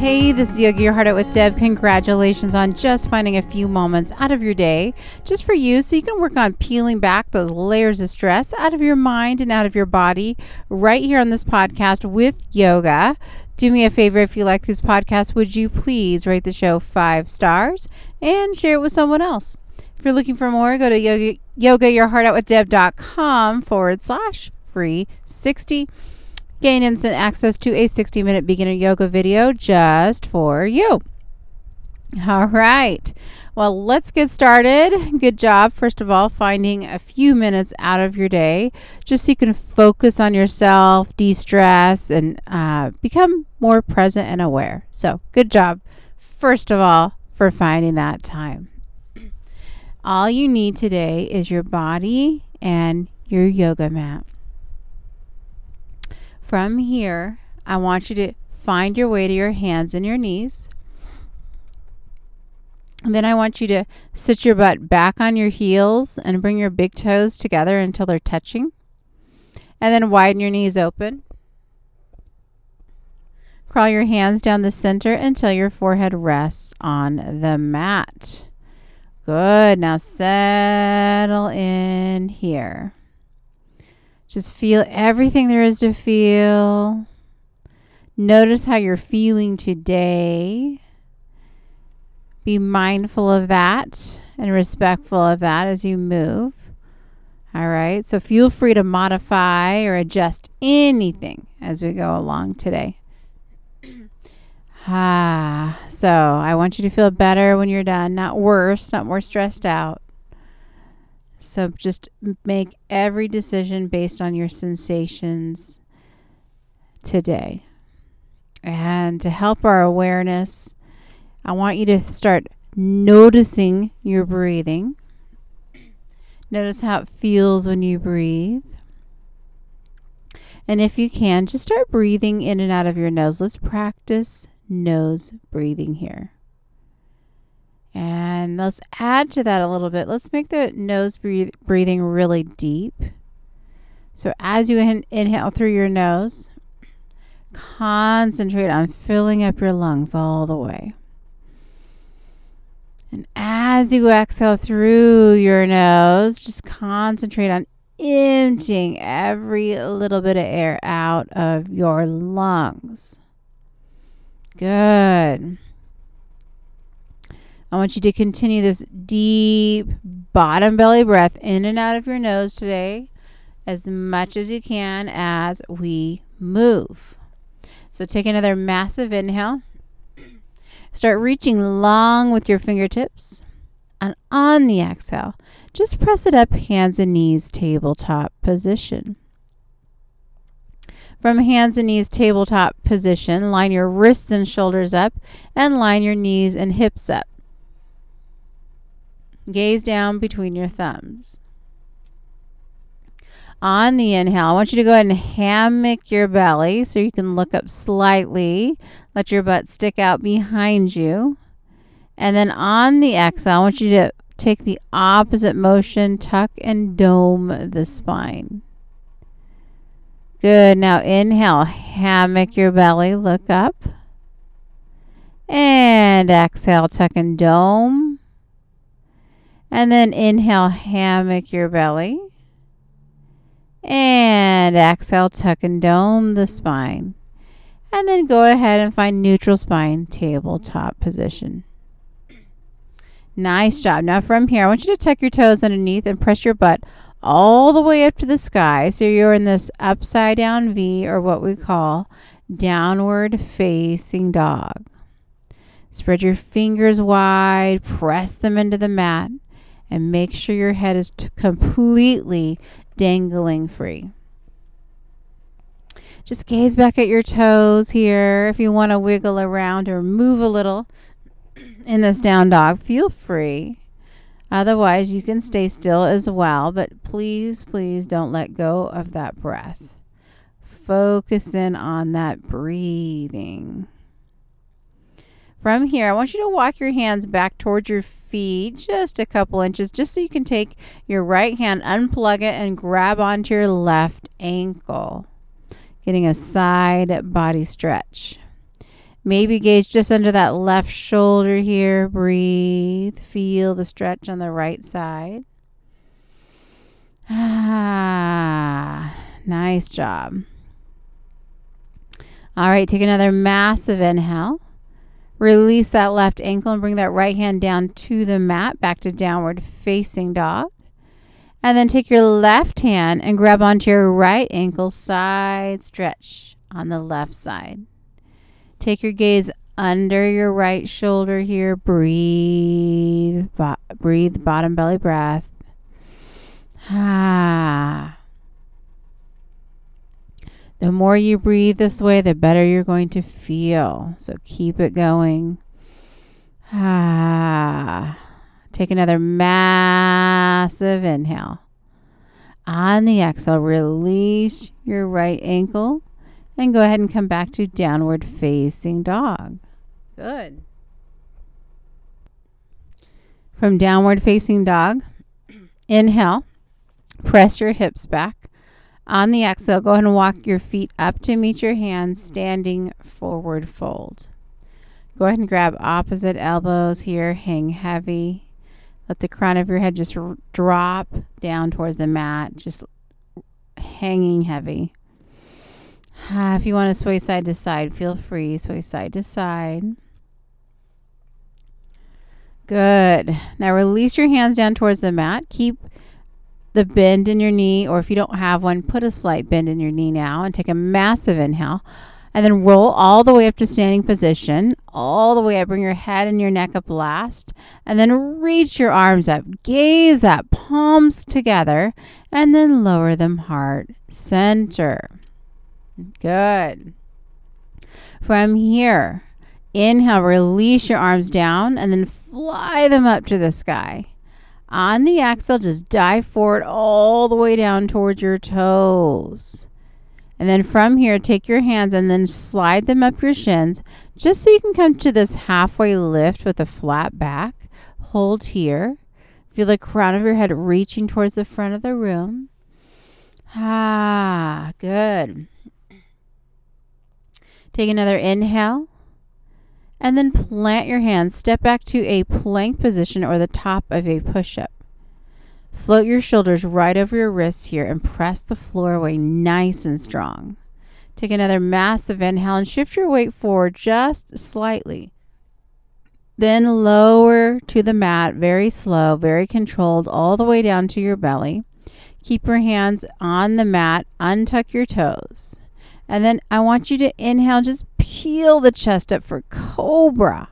Hey, this is Yoga Your Heart Out with Deb. Congratulations on just finding a few moments out of your day just for you so you can work on peeling back those layers of stress out of your mind and out of your body right here on this podcast with yoga. Do me a favor if you like this podcast, would you please rate the show five stars and share it with someone else? If you're looking for more, go to yoga, yogayourheartoutwithdeb.com forward slash free 60 Gain instant access to a 60 minute beginner yoga video just for you. All right. Well, let's get started. Good job, first of all, finding a few minutes out of your day just so you can focus on yourself, de stress, and uh, become more present and aware. So, good job, first of all, for finding that time. All you need today is your body and your yoga mat. From here, I want you to find your way to your hands and your knees. And then I want you to sit your butt back on your heels and bring your big toes together until they're touching. And then widen your knees open. Crawl your hands down the center until your forehead rests on the mat. Good. Now settle in here. Just feel everything there is to feel. Notice how you're feeling today. Be mindful of that and respectful of that as you move. All right. So feel free to modify or adjust anything as we go along today. ah, so I want you to feel better when you're done, not worse, not more stressed out. So just make every decision based on your sensations today. And to help our awareness, I want you to start noticing your breathing. Notice how it feels when you breathe. And if you can, just start breathing in and out of your nose. Let's practice nose breathing here. And let's add to that a little bit. Let's make the nose breathe, breathing really deep. So as you in, inhale through your nose, concentrate on filling up your lungs all the way. And as you exhale through your nose, just concentrate on emptying every little bit of air out of your lungs. Good. I want you to continue this deep bottom belly breath in and out of your nose today as much as you can as we move. So take another massive inhale. Start reaching long with your fingertips. And on the exhale, just press it up, hands and knees, tabletop position. From hands and knees, tabletop position, line your wrists and shoulders up and line your knees and hips up. Gaze down between your thumbs. On the inhale, I want you to go ahead and hammock your belly so you can look up slightly. Let your butt stick out behind you. And then on the exhale, I want you to take the opposite motion, tuck and dome the spine. Good. Now inhale, hammock your belly, look up. And exhale, tuck and dome. And then inhale, hammock your belly. And exhale, tuck and dome the spine. And then go ahead and find neutral spine, tabletop position. Nice job. Now from here, I want you to tuck your toes underneath and press your butt all the way up to the sky. So you're in this upside down V or what we call downward facing dog. Spread your fingers wide, press them into the mat and make sure your head is t- completely dangling free. Just gaze back at your toes here. If you want to wiggle around or move a little in this down dog, feel free. Otherwise, you can stay still as well, but please, please don't let go of that breath. Focus in on that breathing. From here, I want you to walk your hands back towards your feet just a couple inches, just so you can take your right hand, unplug it, and grab onto your left ankle, getting a side body stretch. Maybe gaze just under that left shoulder here. Breathe. Feel the stretch on the right side. Ah, nice job. All right, take another massive inhale. Release that left ankle and bring that right hand down to the mat, back to downward facing dog. And then take your left hand and grab onto your right ankle, side stretch on the left side. Take your gaze under your right shoulder here. Breathe, bo- breathe bottom belly breath. Ah. The more you breathe this way, the better you're going to feel. So keep it going. Ah. Take another massive inhale. On the exhale, release your right ankle and go ahead and come back to downward facing dog. Good. From downward facing dog, inhale, press your hips back. On the exhale, go ahead and walk your feet up to meet your hands, standing forward fold. Go ahead and grab opposite elbows here, hang heavy. Let the crown of your head just r- drop down towards the mat, just hanging heavy. Uh, if you want to sway side to side, feel free. Sway side to side. Good. Now release your hands down towards the mat. Keep the bend in your knee, or if you don't have one, put a slight bend in your knee now and take a massive inhale. And then roll all the way up to standing position, all the way up. Bring your head and your neck up last. And then reach your arms up. Gaze up, palms together. And then lower them heart center. Good. From here, inhale, release your arms down and then fly them up to the sky. On the exhale, just dive forward all the way down towards your toes. And then from here, take your hands and then slide them up your shins just so you can come to this halfway lift with a flat back. Hold here. Feel the crown of your head reaching towards the front of the room. Ah, good. Take another inhale. And then plant your hands. Step back to a plank position or the top of a push up. Float your shoulders right over your wrists here and press the floor away nice and strong. Take another massive inhale and shift your weight forward just slightly. Then lower to the mat, very slow, very controlled, all the way down to your belly. Keep your hands on the mat, untuck your toes. And then I want you to inhale, just peel the chest up for cobra.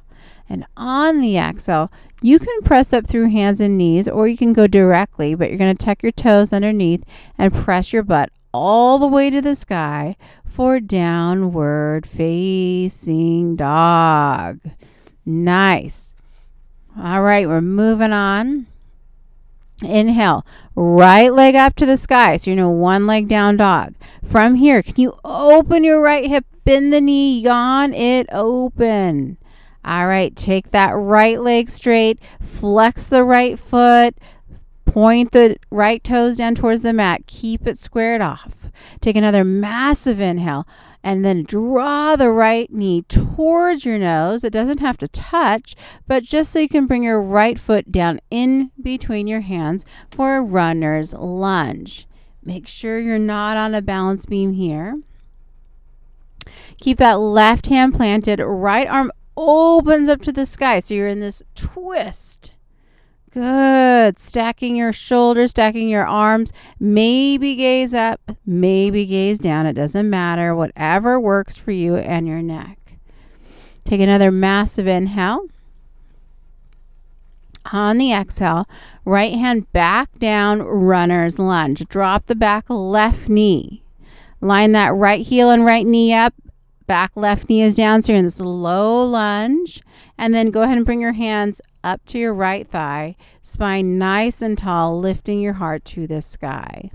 And on the exhale, you can press up through hands and knees, or you can go directly, but you're going to tuck your toes underneath and press your butt all the way to the sky for downward facing dog. Nice. All right, we're moving on. Inhale, right leg up to the sky. So you're in one leg down dog. From here, can you open your right hip, bend the knee, yawn it open? All right, take that right leg straight, flex the right foot, point the right toes down towards the mat, keep it squared off. Take another massive inhale and then draw the right knee towards your nose. It doesn't have to touch, but just so you can bring your right foot down in between your hands for a runner's lunge. Make sure you're not on a balance beam here. Keep that left hand planted, right arm opens up to the sky. So you're in this twist. Good. Stacking your shoulders, stacking your arms. Maybe gaze up, maybe gaze down. It doesn't matter. Whatever works for you and your neck. Take another massive inhale. On the exhale, right hand back down, runner's lunge. Drop the back left knee. Line that right heel and right knee up. Back left knee is down. So you're in this low lunge. And then go ahead and bring your hands up to your right thigh, spine nice and tall, lifting your heart to the sky.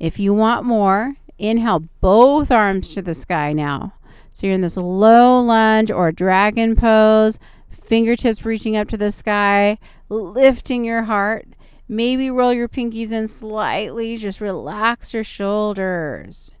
If you want more, inhale both arms to the sky now. So you're in this low lunge or dragon pose, fingertips reaching up to the sky, lifting your heart. Maybe roll your pinkies in slightly, just relax your shoulders.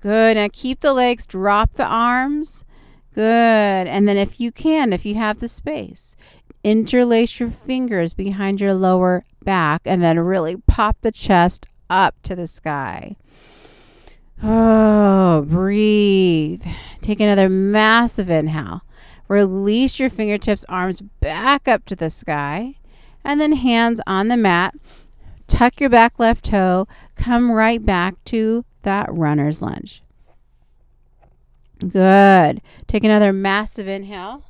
Good. Now keep the legs, drop the arms. Good. And then, if you can, if you have the space, interlace your fingers behind your lower back and then really pop the chest up to the sky. Oh, breathe. Take another massive inhale. Release your fingertips, arms back up to the sky, and then hands on the mat. Tuck your back left toe. Come right back to that runner's lunge. Good. Take another massive inhale.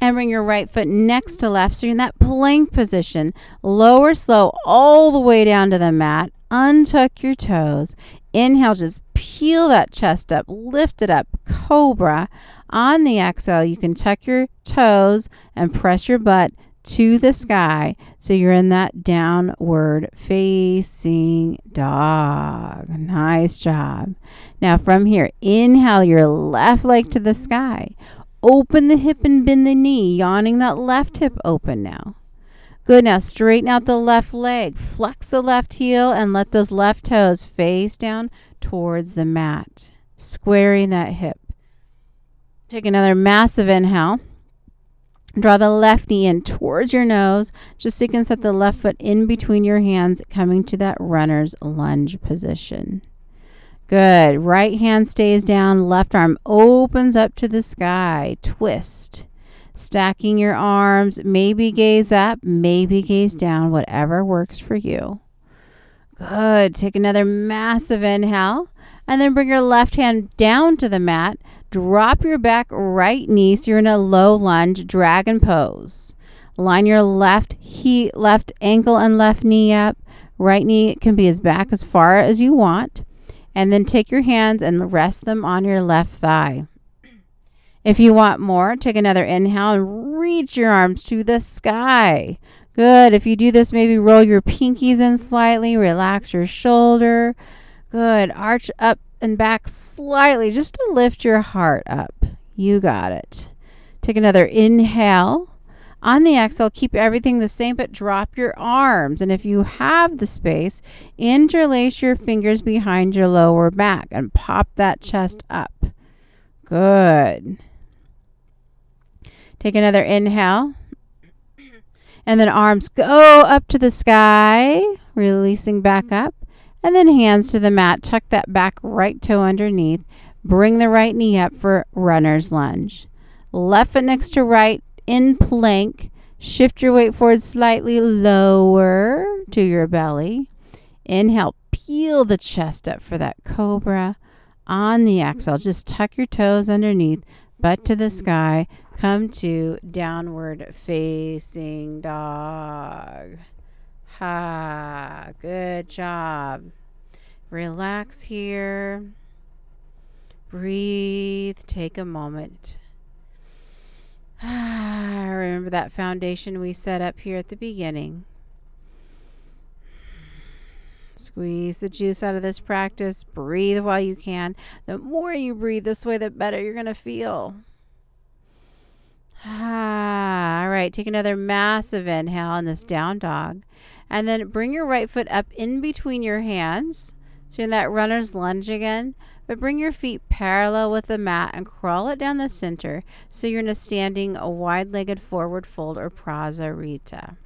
And bring your right foot next to left. So you're in that plank position. Lower slow all the way down to the mat. Untuck your toes. Inhale, just peel that chest up, lift it up, cobra. On the exhale, you can tuck your toes and press your butt to the sky. So you're in that downward facing dog. Nice job. Now, from here, inhale your left leg to the sky. Open the hip and bend the knee, yawning that left hip open now. Good. Now straighten out the left leg. Flex the left heel and let those left toes face down towards the mat. Squaring that hip. Take another massive inhale. Draw the left knee in towards your nose, just so you can set the left foot in between your hands, coming to that runner's lunge position. Good. Right hand stays down, left arm opens up to the sky. Twist stacking your arms, maybe gaze up, maybe gaze down, whatever works for you. Good. Take another massive inhale and then bring your left hand down to the mat. Drop your back right knee so you're in a low lunge dragon pose. Line your left he left ankle and left knee up. Right knee can be as back as far as you want. And then take your hands and rest them on your left thigh. If you want more, take another inhale and reach your arms to the sky. Good. If you do this, maybe roll your pinkies in slightly, relax your shoulder. Good. Arch up and back slightly just to lift your heart up. You got it. Take another inhale. On the exhale, keep everything the same, but drop your arms. And if you have the space, interlace your fingers behind your lower back and pop that chest up. Good. Take another inhale. And then arms go up to the sky, releasing back up. And then hands to the mat. Tuck that back right toe underneath. Bring the right knee up for runner's lunge. Left foot next to right in plank. Shift your weight forward slightly lower to your belly. Inhale, peel the chest up for that cobra. On the exhale, just tuck your toes underneath, butt to the sky. Come to downward facing dog. Ha, good job. Relax here. Breathe. Take a moment. Remember that foundation we set up here at the beginning. Squeeze the juice out of this practice. Breathe while you can. The more you breathe this way, the better you're going to feel. Ah, all right, take another massive inhale in this down dog. And then bring your right foot up in between your hands. So you're in that runner's lunge again. But bring your feet parallel with the mat and crawl it down the center so you're in a standing, a wide legged forward fold or prasarita.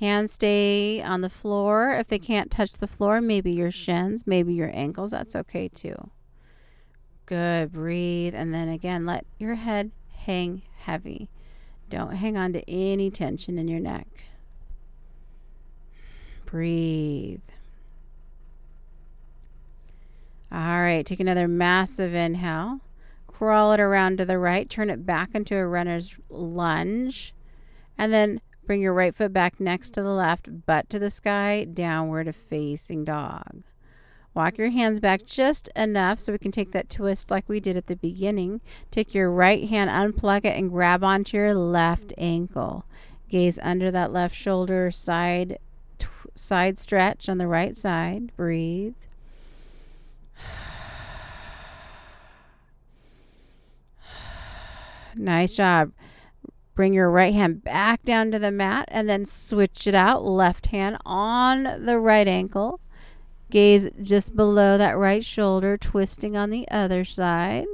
Hands stay on the floor. If they can't touch the floor, maybe your shins, maybe your ankles. That's okay too. Good. Breathe. And then again, let your head hang heavy. Don't hang on to any tension in your neck. Breathe. All right, take another massive inhale. Crawl it around to the right, turn it back into a runner's lunge, and then bring your right foot back next to the left, butt to the sky, downward facing dog. Walk your hands back just enough so we can take that twist like we did at the beginning. Take your right hand, unplug it, and grab onto your left ankle. Gaze under that left shoulder, side t- side stretch on the right side. Breathe. nice job. Bring your right hand back down to the mat and then switch it out. Left hand on the right ankle Gaze just below that right shoulder, twisting on the other side.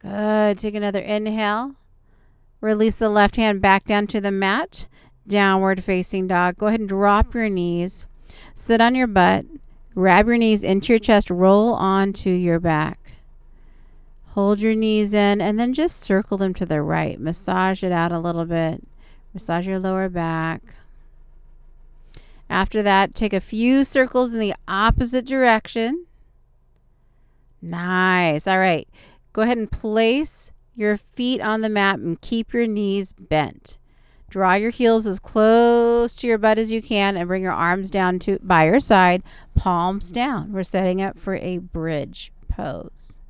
Good. Take another inhale. Release the left hand back down to the mat. Downward facing dog. Go ahead and drop your knees. Sit on your butt. Grab your knees into your chest. Roll onto your back. Hold your knees in and then just circle them to the right. Massage it out a little bit. Massage your lower back. After that, take a few circles in the opposite direction. Nice. All right. Go ahead and place your feet on the mat and keep your knees bent. Draw your heels as close to your butt as you can and bring your arms down to by your side, palms down. We're setting up for a bridge pose.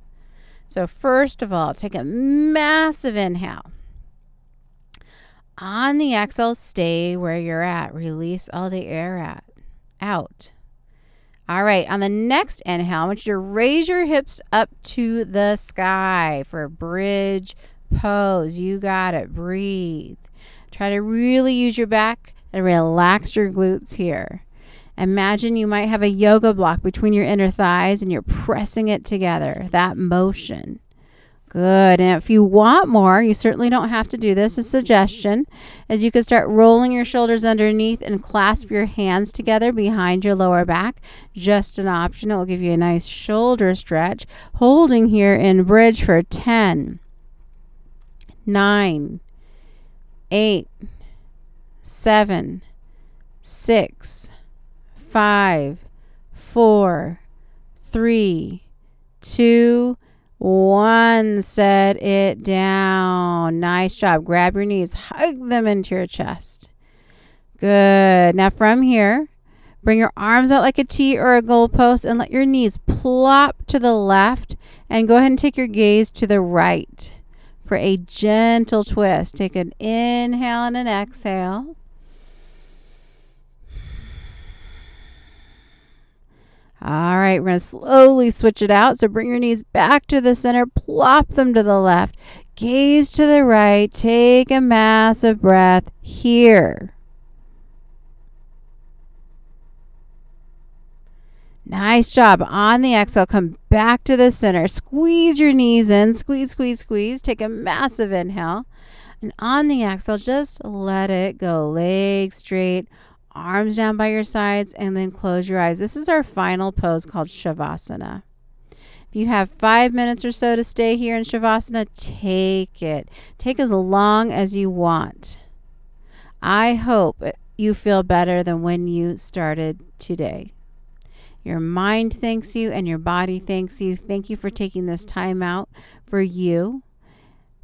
So first of all, take a massive inhale. On the exhale, stay where you're at. Release all the air at, out. All right, on the next inhale, I want you to raise your hips up to the sky for bridge pose. You got it. Breathe. Try to really use your back and relax your glutes here. Imagine you might have a yoga block between your inner thighs and you're pressing it together. That motion. Good. And if you want more, you certainly don't have to do this. A suggestion is you could start rolling your shoulders underneath and clasp your hands together behind your lower back. Just an option. It will give you a nice shoulder stretch. Holding here in bridge for 10, 9, 8, 7, 6, 5, 4, 3, 2, one, set it down. Nice job. Grab your knees, hug them into your chest. Good. Now from here, bring your arms out like a T or a goalpost and let your knees plop to the left and go ahead and take your gaze to the right for a gentle twist. Take an inhale and an exhale. All right, we're going to slowly switch it out. So bring your knees back to the center, plop them to the left, gaze to the right, take a massive breath here. Nice job. On the exhale, come back to the center. Squeeze your knees in. Squeeze, squeeze, squeeze. Take a massive inhale. And on the exhale, just let it go. Legs straight, arms down by your sides, and then close your eyes. This is our final pose called Shavasana. If you have five minutes or so to stay here in Shavasana, take it. Take as long as you want. I hope you feel better than when you started today. Your mind thanks you and your body thanks you. Thank you for taking this time out for you.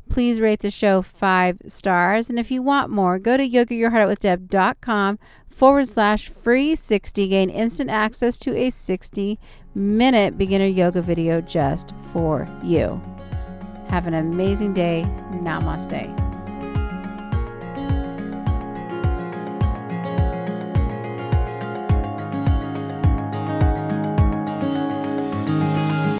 Please rate the show five stars. And if you want more, go to yogayourheartoutwithdeb.com forward slash free 60. Gain instant access to a 60 minute beginner yoga video just for you. Have an amazing day. Namaste.